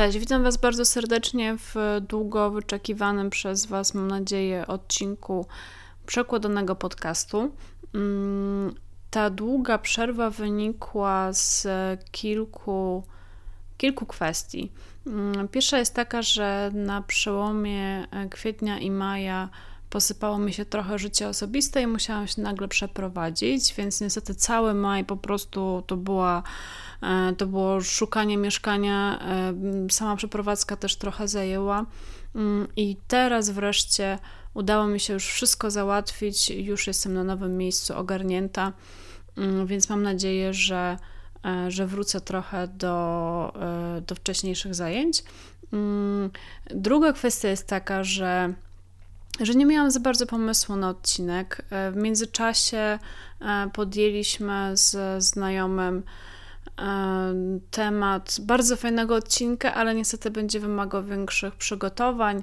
Cześć, witam Was bardzo serdecznie w długo wyczekiwanym przez Was, mam nadzieję, odcinku przekładanego podcastu. Mm, ta długa przerwa wynikła z kilku, kilku kwestii. Mm, pierwsza jest taka, że na przełomie kwietnia i maja posypało mi się trochę życie osobiste i musiałam się nagle przeprowadzić, więc niestety cały maj po prostu to była e, to było szukanie mieszkania, e, sama przeprowadzka też trochę zajęła mm, i teraz wreszcie udało mi się już wszystko załatwić, już jestem na nowym miejscu ogarnięta, mm, więc mam nadzieję, że, e, że wrócę trochę do, do wcześniejszych zajęć. Mm, druga kwestia jest taka, że że nie miałam za bardzo pomysłu na odcinek. E, w międzyczasie e, podjęliśmy z znajomym e, temat bardzo fajnego odcinka, ale niestety będzie wymagał większych przygotowań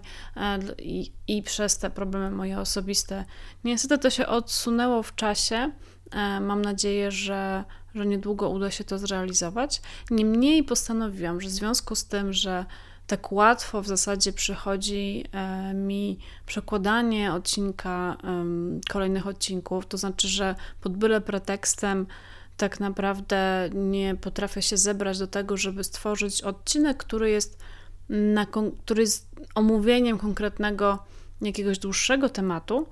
i, i przez te problemy moje osobiste. Niestety to się odsunęło w czasie. Mam nadzieję, że, że niedługo uda się to zrealizować. Niemniej postanowiłam, że w związku z tym, że tak łatwo w zasadzie przychodzi e, mi przekładanie odcinka, kolejnych odcinków, to znaczy, że pod byle pretekstem tak naprawdę nie potrafię się zebrać do tego, żeby stworzyć odcinek, który jest, na, który jest omówieniem konkretnego jakiegoś dłuższego tematu,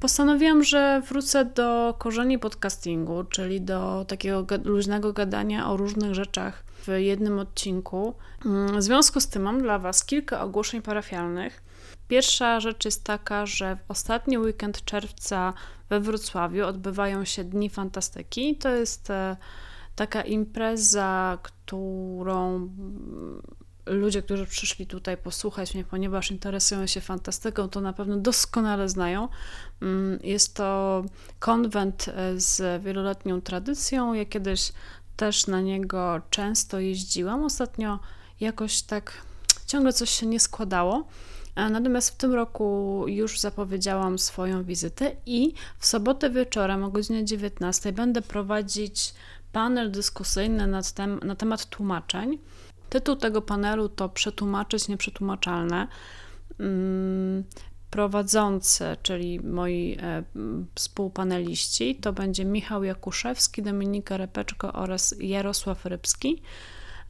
postanowiłam, że wrócę do korzeni podcastingu, czyli do takiego luźnego gadania o różnych rzeczach w jednym odcinku. Mm, w związku z tym mam dla Was kilka ogłoszeń parafialnych. Pierwsza rzecz jest taka, że w ostatni weekend czerwca we Wrocławiu odbywają się Dni Fantastyki. To jest e, taka impreza, którą ludzie, którzy przyszli tutaj posłuchać mnie, ponieważ interesują się fantastyką, to na pewno doskonale znają. Mm, jest to konwent e, z wieloletnią tradycją. Ja kiedyś też na niego często jeździłam. Ostatnio jakoś tak ciągle coś się nie składało. Natomiast w tym roku już zapowiedziałam swoją wizytę i w sobotę wieczorem o godzinie 19 będę prowadzić panel dyskusyjny na, tem na temat tłumaczeń. Tytuł tego panelu to Przetłumaczyć nieprzetłumaczalne. Mm, prowadzący, czyli moi e, współpaneliści, to będzie Michał Jakuszewski, Dominika Repeczko oraz Jarosław Rybski.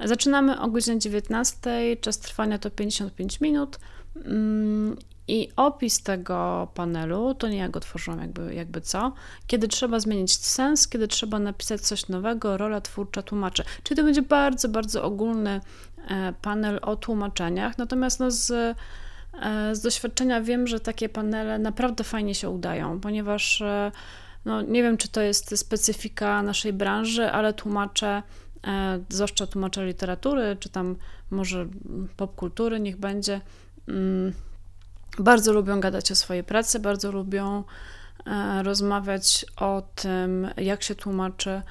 Zaczynamy o godzinie 19, czas trwania to 55 minut. Mm, I opis tego panelu, to nie ja go tworzyłam, jakby, jakby co, kiedy trzeba zmienić sens, kiedy trzeba napisać coś nowego, rola twórcza tłumaczy. Czyli to będzie bardzo, bardzo ogólny e, panel o tłumaczeniach. Natomiast no z E, z doświadczenia wiem, że takie panele naprawdę fajnie się udają, ponieważ e, no, nie wiem, czy to jest specyfika naszej branży, ale tłumacze, e, zwłaszcza tłumacze literatury, czy tam może popkultury, niech będzie, bardzo lubią gadać o swojej pracy, bardzo lubią rozmawiać o tym, jak się tłumaczy,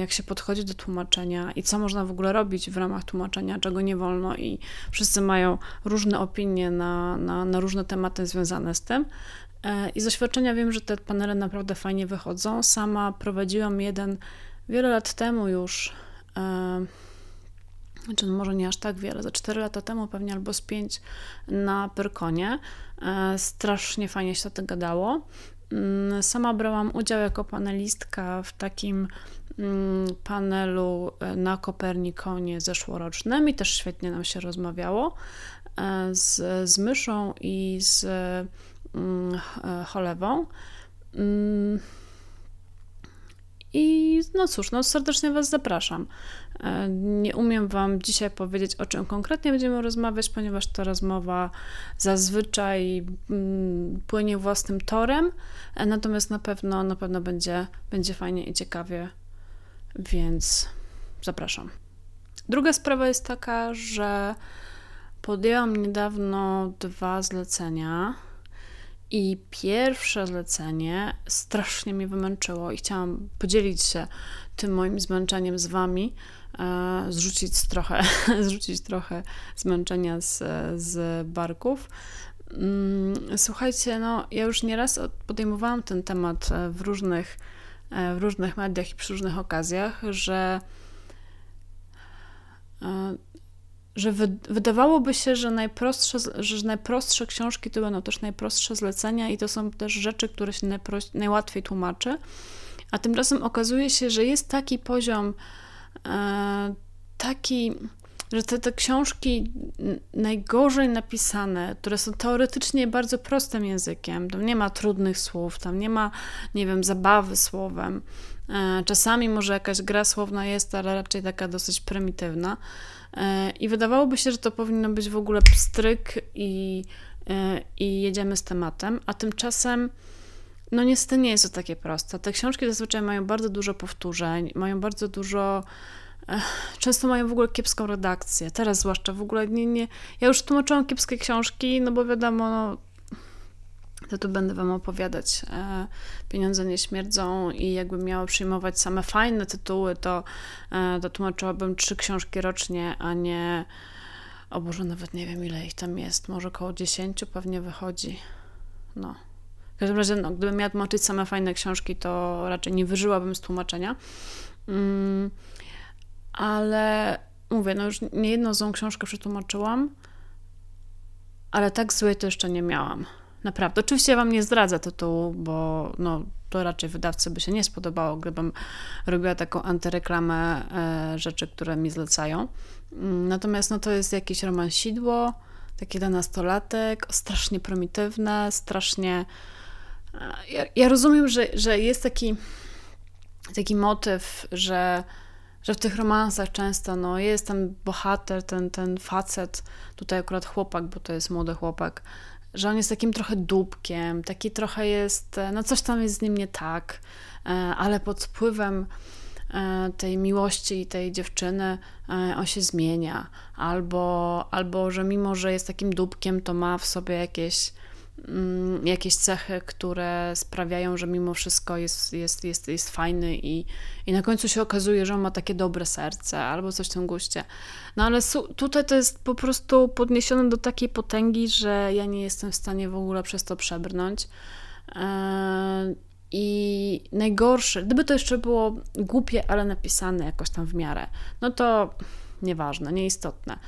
jak się podchodzi do tłumaczenia i co można w ogóle robić w ramach tłumaczenia, czego nie wolno, i wszyscy mają różne opinie na, na, na różne tematy związane z tym. E, I z doświadczenia wiem, że te panele naprawdę fajnie wychodzą. Sama prowadziłam jeden wiele lat temu już, e, czy może nie aż tak wiele, za 4 lata temu pewnie albo z 5 na Pyrkonie. E, strasznie fajnie się to gadało. Mm, sama brałam udział jako panelistka w takim mm, panelu e, na Kopernikonie zeszłorocznym i też świetnie nam się rozmawiało e, z, z Myszą i z mm, Cholewą. I no cóż, no serdecznie Was zapraszam. E, nie umiem Wam dzisiaj powiedzieć, o czym konkretnie będziemy rozmawiać, ponieważ ta rozmowa zazwyczaj mm, płynie własnym torem, e, natomiast na pewno, na pewno będzie, będzie fajnie i ciekawie, więc zapraszam. Druga sprawa jest taka, że podjęłam niedawno dwa zlecenia i pierwsze zlecenie strasznie mnie wymęczyło i chciałam podzielić się tym moim zmęczeniem z wami, e, zrzucić trochę, zrzucić trochę zmęczenia z, z barków. Mm, słuchajcie, no ja już nieraz podejmowałam ten temat e, w różnych, e, w różnych mediach i przy różnych okazjach, że że wy, wydawałoby się, że najprostsze, że najprostsze książki to będą też najprostsze zlecenia i to są też rzeczy, które się najłatwiej tłumaczy. A tymczasem okazuje się, że jest taki poziom, e, taki, że te, te książki najgorzej napisane, które są teoretycznie bardzo prostym językiem, tam nie ma trudnych słów, tam nie ma, nie wiem, zabawy słowem. E, czasami może jakaś gra słowna jest, ale raczej taka dosyć prymitywna. E, I wydawałoby się, że to powinno być w ogóle pstryk i, e, i jedziemy z tematem, a tymczasem no niestety nie jest to takie proste. Te książki zazwyczaj mają bardzo dużo powtórzeń, mają bardzo dużo często mają w ogóle kiepską redakcję. Teraz zwłaszcza w ogóle nie, nie. Ja już tłumaczyłam kiepskie książki, no bo wiadomo, no, to tu będę Wam opowiadać. E, pieniądze nie śmierdzą i jakbym miała przyjmować same fajne tytuły, to, e, to tłumaczyłabym trzy książki rocznie, a nie. O Boże, nawet nie wiem ile ich tam jest. Może około dziesięciu pewnie wychodzi. No. W każdym razie, no, gdybym miała tłumaczyć same fajne książki, to raczej nie wyżyłabym z tłumaczenia. Mm, ale mówię, no już nie jedną złą książkę przetłumaczyłam, ale tak złej to jeszcze nie miałam. Naprawdę. Oczywiście ja wam nie zdradzę tytułu, bo no, to raczej wydawcy by się nie spodobało, gdybym robiła taką antyreklamę e, rzeczy, które mi zlecają. Mm, natomiast no, to jest jakiś romansidło, taki dla nastolatek, strasznie prymitywne, strasznie... E, ja, ja rozumiem, że, że jest taki, taki motyw, że że w tych romansach często no, jest ten bohater, ten, ten facet, tutaj akurat chłopak, bo to jest młody chłopak, że on jest takim trochę dupkiem, taki trochę jest, no coś tam jest z nim nie tak, e, ale pod wpływem e, tej miłości i tej dziewczyny e, on się zmienia, albo, albo że mimo, że jest takim dupkiem, to ma w sobie jakieś jakieś cechy, które sprawiają, że mimo wszystko jest, jest, jest, jest fajny i, i na końcu się okazuje, że on ma takie dobre serce albo coś w tym guście. No ale tutaj to jest po prostu podniesione do takiej potęgi, że ja nie jestem w stanie w ogóle przez to przebrnąć. E, I najgorsze, gdyby to jeszcze było głupie, ale napisane jakoś tam w miarę, no to nieważne, nieistotne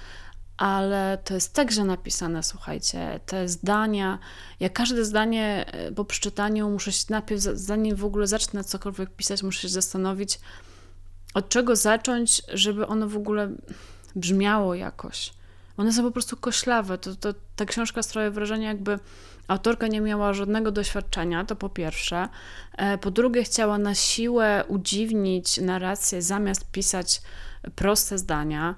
ale to jest także napisane, słuchajcie, te zdania, ja każde zdanie e, po przeczytaniu muszę się najpierw, zanim w ogóle zacznę cokolwiek pisać, muszę się zastanowić, od czego zacząć, żeby ono w ogóle brzmiało jakoś. One są po prostu koślawe. To, to, ta książka sprawia wrażenie, jakby autorka nie miała żadnego doświadczenia, to po pierwsze. E, po drugie, chciała na siłę udziwnić narrację, zamiast pisać proste zdania.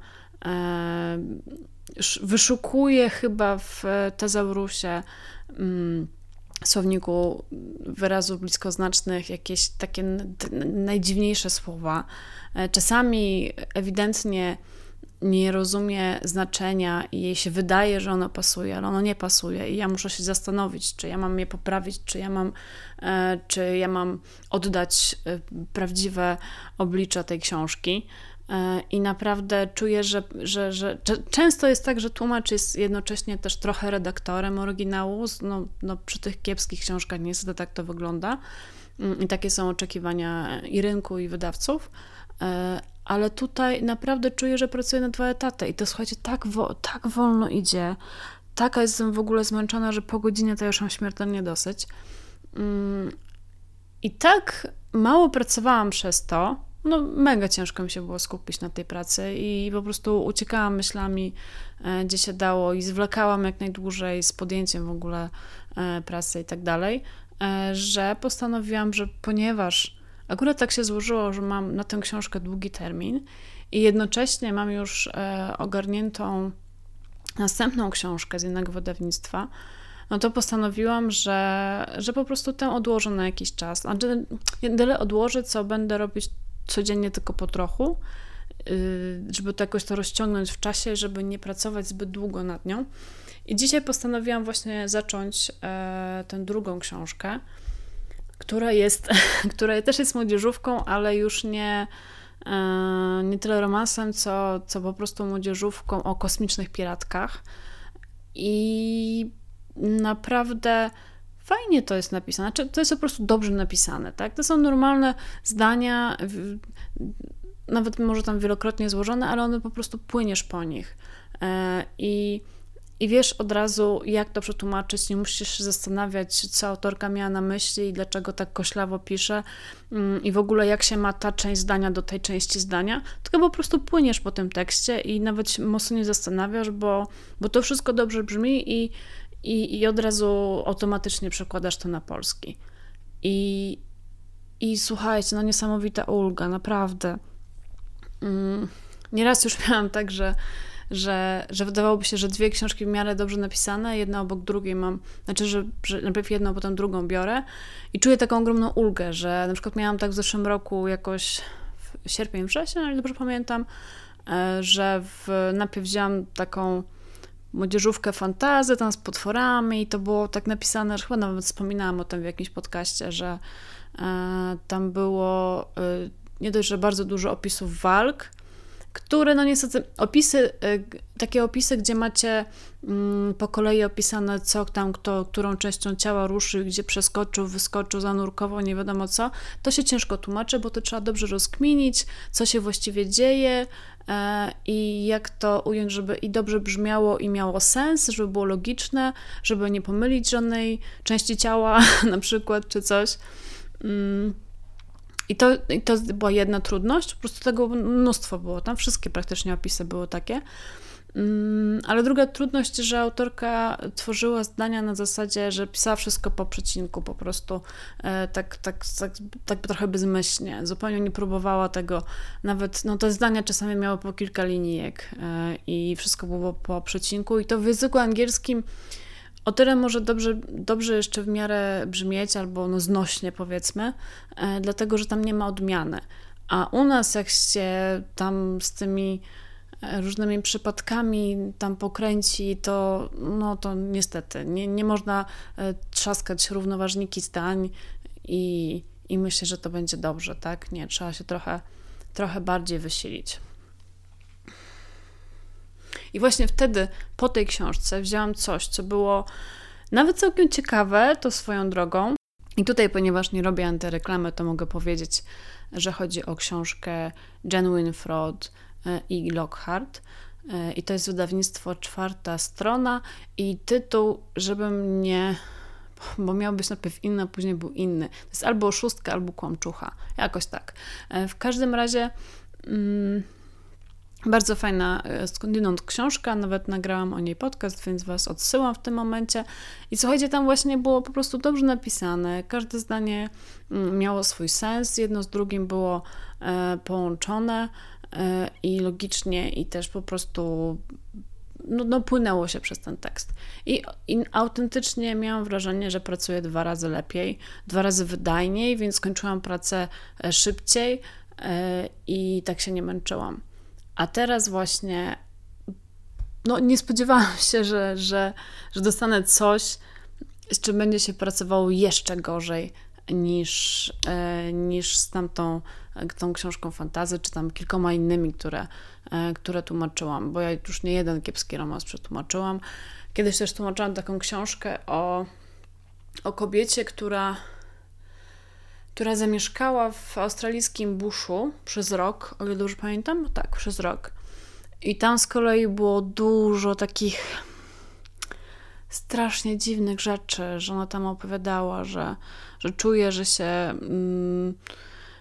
E, wyszukuje chyba w tezaurusie mm, słowniku wyrazów bliskoznacznych jakieś takie najdziwniejsze słowa. E, czasami ewidentnie nie rozumie znaczenia i jej się wydaje, że ono pasuje, ale ono nie pasuje i ja muszę się zastanowić, czy ja mam je poprawić, czy ja mam, e, czy ja mam oddać prawdziwe oblicze tej książki. E, I naprawdę czuję, że, że, że często jest tak, że tłumacz jest jednocześnie też trochę redaktorem oryginału. No, no przy tych kiepskich książkach niestety tak to wygląda. Mm, I takie są oczekiwania i rynku, i wydawców. E, ale tutaj naprawdę czuję, że pracuję na dwa etaty i to słuchajcie, tak, wo tak wolno idzie. Taka jestem w ogóle zmęczona, że po godzinie to już mam śmiertelnie dosyć. Mm, I tak mało pracowałam przez to, no mega ciężko mi się było skupić na tej pracy i po prostu uciekałam myślami, e, gdzie się dało i zwlekałam jak najdłużej z podjęciem w ogóle e, pracy i tak dalej, e, że postanowiłam, że ponieważ akurat tak się złożyło, że mam na tę książkę długi termin i jednocześnie mam już ogarniętą następną książkę z innego wydawnictwa, no to postanowiłam, że, że po prostu tę odłożę na jakiś czas. A tyle odłożę, co będę robić codziennie tylko po trochu, y, żeby to jakoś to rozciągnąć w czasie, żeby nie pracować zbyt długo nad nią. I dzisiaj postanowiłam właśnie zacząć e, tę drugą książkę, która jest, która też jest młodzieżówką, ale już nie, e, nie tyle romansem, co, co po prostu młodzieżówką o kosmicznych piratkach. I naprawdę fajnie to jest napisane, znaczy, to jest po prostu dobrze napisane, tak? To są normalne zdania, nawet może tam wielokrotnie złożone, ale one po prostu płyniesz po nich. i i wiesz od razu, jak to przetłumaczyć, nie musisz się zastanawiać, co autorka miała na myśli i dlaczego tak koślawo pisze mm, i w ogóle jak się ma ta część zdania do tej części zdania, tylko po prostu płyniesz po tym tekście i nawet mocno nie zastanawiasz, bo, bo to wszystko dobrze brzmi i, i, i od razu automatycznie przekładasz to na polski. I, i słuchajcie, no niesamowita ulga, naprawdę. Mm, nieraz już miałam tak, że że, że wydawałoby się, że dwie książki w miarę dobrze napisane, jedna obok drugiej mam, znaczy, że, że najpierw jedną, potem drugą biorę i czuję taką ogromną ulgę, że na przykład miałam tak w zeszłym roku jakoś w sierpień, wrzesień, ale dobrze pamiętam, e, że w, najpierw wzięłam taką młodzieżówkę fantazy tam z potworami i to było tak napisane, że chyba nawet wspominałam o tym w jakimś podcaście, że e, tam było e, nie dość, że bardzo dużo opisów walk, które no niestety opisy, y, takie opisy, gdzie macie mm, po kolei opisane co tam, kto, którą częścią ciała ruszył, gdzie przeskoczył, wyskoczył, zanurkował, nie wiadomo co, to się ciężko tłumaczy, bo to trzeba dobrze rozkminić, co się właściwie dzieje e, i jak to ująć, żeby i dobrze brzmiało i miało sens, żeby było logiczne, żeby nie pomylić żadnej części ciała na przykład, czy coś. I to, I to była jedna trudność, po prostu tego mnóstwo było tam, wszystkie praktycznie opisy były takie. Mm, ale druga trudność, że autorka tworzyła zdania na zasadzie, że pisała wszystko po przecinku, po prostu e, tak, tak, tak, tak trochę bezmyślnie. Zupełnie nie próbowała tego, nawet no, te zdania czasami miały po kilka linijek e, i wszystko było po przecinku. I to w języku angielskim o tyle może dobrze, dobrze jeszcze w miarę brzmieć, albo no znośnie powiedzmy, e, dlatego że tam nie ma odmiany. A u nas, jak się tam z tymi e, różnymi przypadkami tam pokręci, to no to niestety nie, nie można e, trzaskać równoważniki zdań i, i myślę, że to będzie dobrze, tak? Nie, trzeba się trochę, trochę bardziej wysilić. I właśnie wtedy, po tej książce, wzięłam coś, co było nawet całkiem ciekawe, to swoją drogą. I tutaj, ponieważ nie robię antyreklamy, to mogę powiedzieć, że chodzi o książkę Jen Fraud e, i Lockhart. E, I to jest wydawnictwo czwarta strona i tytuł, żebym nie bo miał być najpierw inny, a później był inny. To jest albo oszustka, albo kłamczucha. Jakoś tak. E, w każdym razie mm, bardzo fajna e, skądinąd książka, nawet nagrałam o niej podcast, więc Was odsyłam w tym momencie. I słuchajcie, tam właśnie było po prostu dobrze napisane. Każde zdanie mm, miało swój sens, jedno z drugim było e, połączone e, i logicznie, i też po prostu no, no, płynęło się przez ten tekst. I, I autentycznie miałam wrażenie, że pracuję dwa razy lepiej, dwa razy wydajniej, więc skończyłam pracę szybciej i tak się nie męczyłam. A teraz właśnie no, nie spodziewałam się, że, że, że dostanę coś, z czym będzie się pracowało jeszcze gorzej niż, e, niż z tamtą tą książką fantazy, czy tam kilkoma innymi, które, e, które tłumaczyłam, bo ja już nie jeden kiepski romans przetłumaczyłam. Kiedyś też tłumaczyłam taką książkę o, o kobiecie, która która zamieszkała w australijskim buszu przez rok, o ile dobrze pamiętam, tak, przez rok. I tam z kolei było dużo takich strasznie dziwnych rzeczy, że ona tam opowiadała, że, że czuje, że się, mm,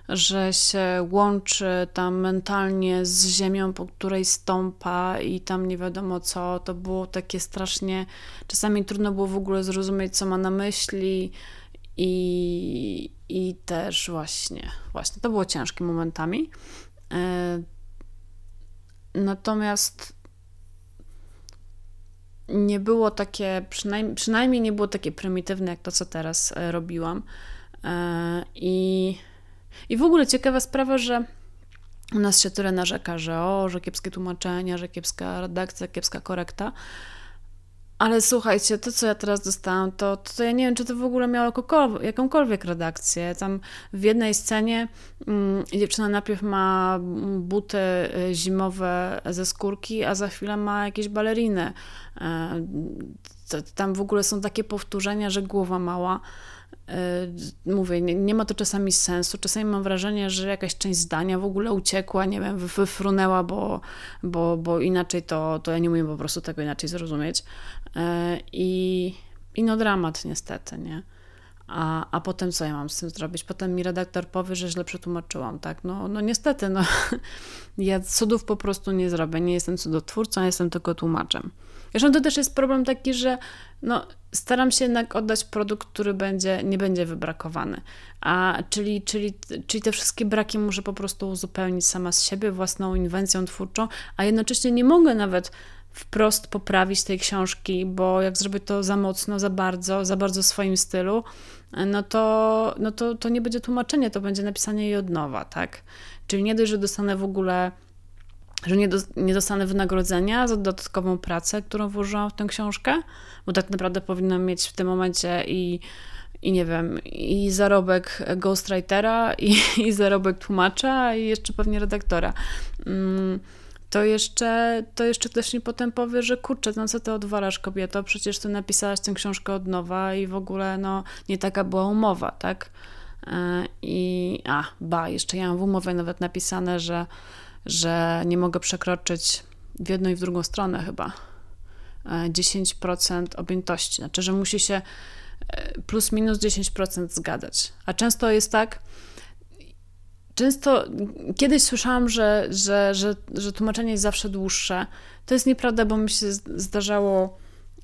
że się łączy tam mentalnie z ziemią, po której stąpa i tam nie wiadomo co. To było takie strasznie, czasami trudno było w ogóle zrozumieć, co ma na myśli i, i też właśnie, właśnie to było ciężkie momentami. E, natomiast nie było takie, przynajmniej, przynajmniej nie było takie prymitywne jak to, co teraz e, robiłam. E, I, I w ogóle ciekawa sprawa, że u nas się tyle narzeka, że o, że kiepskie tłumaczenia, że kiepska redakcja, kiepska korekta. Ale słuchajcie, to co ja teraz dostałam, to, to ja nie wiem, czy to w ogóle miało jakąkolwiek redakcję. Tam w jednej scenie mm, dziewczyna najpierw ma buty y, zimowe ze skórki, a za chwilę ma jakieś baleriny. E, tam w ogóle są takie powtórzenia, że głowa mała. Mówię, nie, nie, ma to czasami sensu. Czasami mam wrażenie, że jakaś część zdania w ogóle uciekła, nie wiem, wyfrunęła, bo, bo, bo inaczej to, to ja nie umiem po prostu tego inaczej zrozumieć. I, i no dramat niestety, nie? A, a potem co ja mam z tym zrobić? Potem mi redaktor powie, że źle przetłumaczyłam, tak? No, no niestety, no, ja cudów po prostu nie zrobię. Nie jestem cudotwórcą, jestem tylko tłumaczem. Zresztą to też jest problem taki, że no, staram się jednak oddać produkt, który będzie, nie będzie wybrakowany. A, czyli, czyli, czyli te wszystkie braki muszę po prostu uzupełnić sama z siebie, własną inwencją twórczą, a jednocześnie nie mogę nawet wprost poprawić tej książki, bo jak zrobię to za mocno, za bardzo, za bardzo w swoim stylu, no to, no to, to nie będzie tłumaczenie, to będzie napisanie jej od nowa, tak? Czyli nie dość, że dostanę w ogóle, że nie, do, nie dostanę wynagrodzenia za dodatkową pracę, którą włożyłam w tę książkę, bo tak naprawdę powinnam mieć w tym momencie i i nie wiem, i zarobek ghostwritera, i, i zarobek tłumacza, i jeszcze pewnie redaktora. Mm to jeszcze, to jeszcze ktoś mi potem powie, że kurczę, no co ty odwalasz kobieto, przecież ty napisałaś tę książkę od nowa i w ogóle no nie taka była umowa, tak? E, I a, ba, jeszcze ja mam w umowie nawet napisane, że, że nie mogę przekroczyć w jedną i w drugą stronę chyba 10% e, objętości. Znaczy, że musi się e, plus minus 10% zgadzać. A często jest tak, Często kiedyś słyszałam, że, że, że, że tłumaczenie jest zawsze dłuższe. To jest nieprawda, bo mi się zdarzało,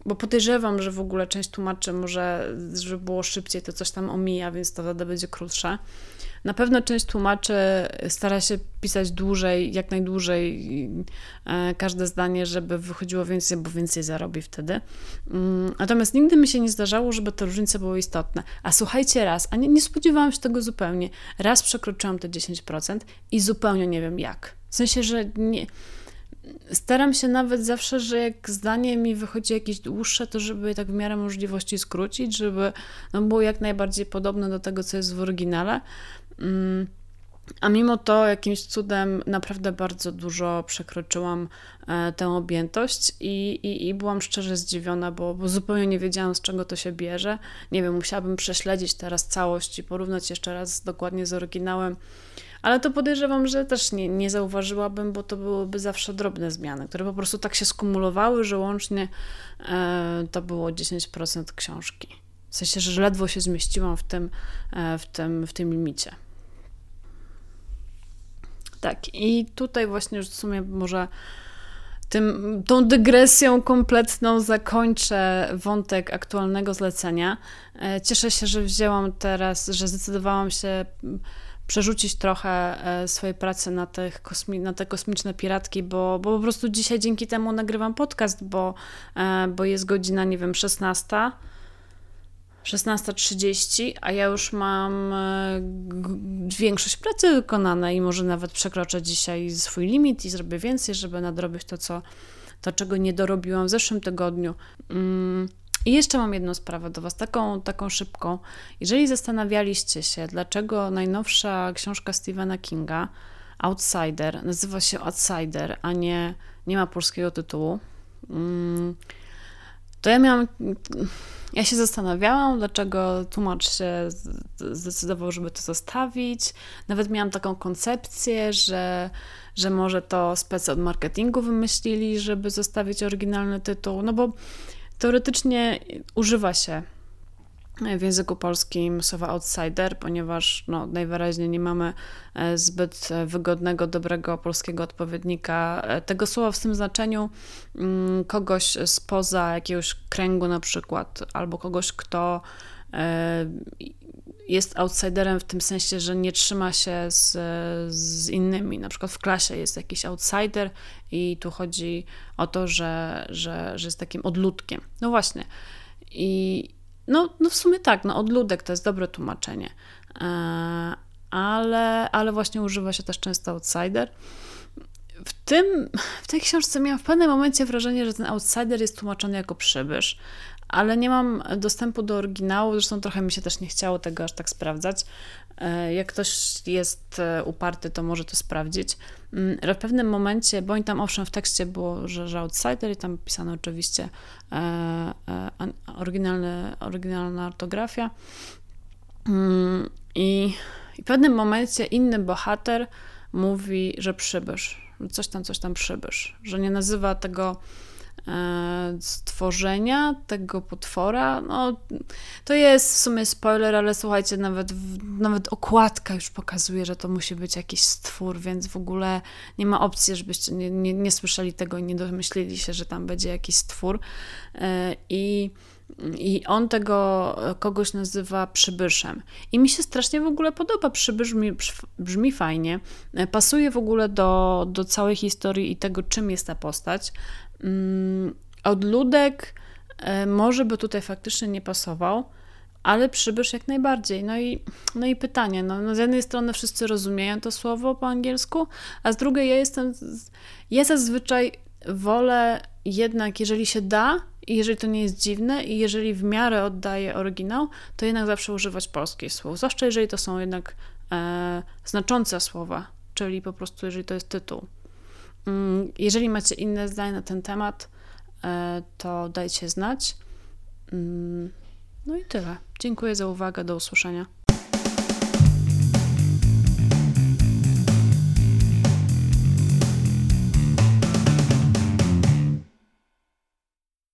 bo podejrzewam, że w ogóle część tłumaczy może, żeby było szybciej, to coś tam omija, więc to wtedy będzie krótsze. Na pewno część tłumaczy stara się pisać dłużej, jak najdłużej e, każde zdanie, żeby wychodziło więcej, bo więcej zarobi wtedy. Mm, natomiast nigdy mi się nie zdarzało, żeby te różnice były istotne. A słuchajcie raz, a nie, nie spodziewałam się tego zupełnie. Raz przekroczyłam te 10% i zupełnie nie wiem jak. W sensie, że nie staram się nawet zawsze, że jak zdanie mi wychodzi jakieś dłuższe, to żeby tak w miarę możliwości skrócić, żeby no, było jak najbardziej podobne do tego, co jest w oryginale. Mm, a mimo to jakimś cudem naprawdę bardzo dużo przekroczyłam e, tę objętość i, i, i byłam szczerze zdziwiona, bo, bo, zupełnie nie wiedziałam z czego to się bierze. Nie wiem, musiałabym prześledzić teraz całość i porównać jeszcze raz dokładnie z oryginałem, ale to podejrzewam, że też nie, nie zauważyłabym, bo to byłyby zawsze drobne zmiany, które po prostu tak się skumulowały, że łącznie e, to było 10% książki. W sensie, że ledwo się zmieściłam w tym, e, w tym, w tym limicie. Tak, i tutaj właśnie już w sumie może tym, tą dygresją kompletną zakończę wątek aktualnego zlecenia. E, cieszę się, że wzięłam teraz, że zdecydowałam się przerzucić trochę e, swojej pracy na, tych kosmi- na te kosmiczne piratki, bo, bo po prostu dzisiaj dzięki temu nagrywam podcast, bo, e, bo jest godzina, nie wiem, 16 16.30, a ja już mam e, większość pracy wykonane i może nawet przekroczę dzisiaj swój limit i zrobię więcej, żeby nadrobić to, co, to czego nie dorobiłam w zeszłym tygodniu. Mm, I jeszcze mam jedną sprawę do Was, taką, taką szybką. Jeżeli zastanawialiście się, dlaczego najnowsza książka Stephena Kinga, Outsider, nazywa się Outsider, a nie, nie ma polskiego tytułu, mm, to ja miałam ja się zastanawiałam, dlaczego tłumacz się zdecydował, żeby to zostawić. Nawet miałam taką koncepcję, że, że może to specy od marketingu wymyślili, żeby zostawić oryginalny tytuł, no bo teoretycznie używa się w języku polskim słowa outsider, ponieważ no, najwyraźniej nie mamy e, zbyt wygodnego, dobrego polskiego odpowiednika e, tego słowa w tym znaczeniu mm, kogoś spoza jakiegoś kręgu na przykład, albo kogoś, kto e, jest outsiderem w tym sensie, że nie trzyma się z, z innymi. Na przykład w klasie jest jakiś outsider i tu chodzi o to, że, że, że jest takim odludkiem. No właśnie. I, no, no w sumie tak, no odludek to jest dobre tłumaczenie, e, ale, ale właśnie używa się też często outsider. W, tym, w tej książce miałam w pewnym momencie wrażenie, że ten outsider jest tłumaczony jako przybysz, ale nie mam dostępu do oryginału, zresztą trochę mi się też nie chciało tego aż tak sprawdzać. E, jak ktoś jest e, uparty, to może to sprawdzić. Mm, w pewnym momencie, bo tam owszem w tekście było, że, że outsider i tam pisano oczywiście e, oryginalna ortografia, Mm, I, I w pewnym momencie inny bohater mówi, że przybysz, coś tam, coś tam przybysz, że nie nazywa tego stworzenia tego potwora. No, to jest w sumie spoiler, ale słuchajcie, nawet, nawet okładka już pokazuje, że to musi być jakiś stwór, więc w ogóle nie ma opcji, żebyście nie, nie, nie słyszeli tego i nie domyślili się, że tam będzie jakiś stwór. E, I i on tego kogoś nazywa przybyszem. I mi się strasznie w ogóle podoba. Przybysz brzmi, brzmi fajnie. E, pasuje w ogóle do, do całej historii i tego, czym jest ta postać. Mm, odludek e, może by tutaj faktycznie nie pasował, ale przybysz jak najbardziej. No i, no i pytanie, no, no z jednej strony wszyscy rozumieją to słowo po angielsku, a z drugiej ja jestem, ja zazwyczaj wolę jednak, jeżeli się da i jeżeli to nie jest dziwne i jeżeli w miarę oddaje oryginał, to jednak zawsze używać polskich słów, zwłaszcza jeżeli to są jednak e, znaczące słowa, czyli po prostu jeżeli to jest tytuł. Mm, jeżeli macie inne zdanie na ten temat, e, to dajcie znać. Mm, no i tyle. Dziękuję za uwagę. Do usłyszenia.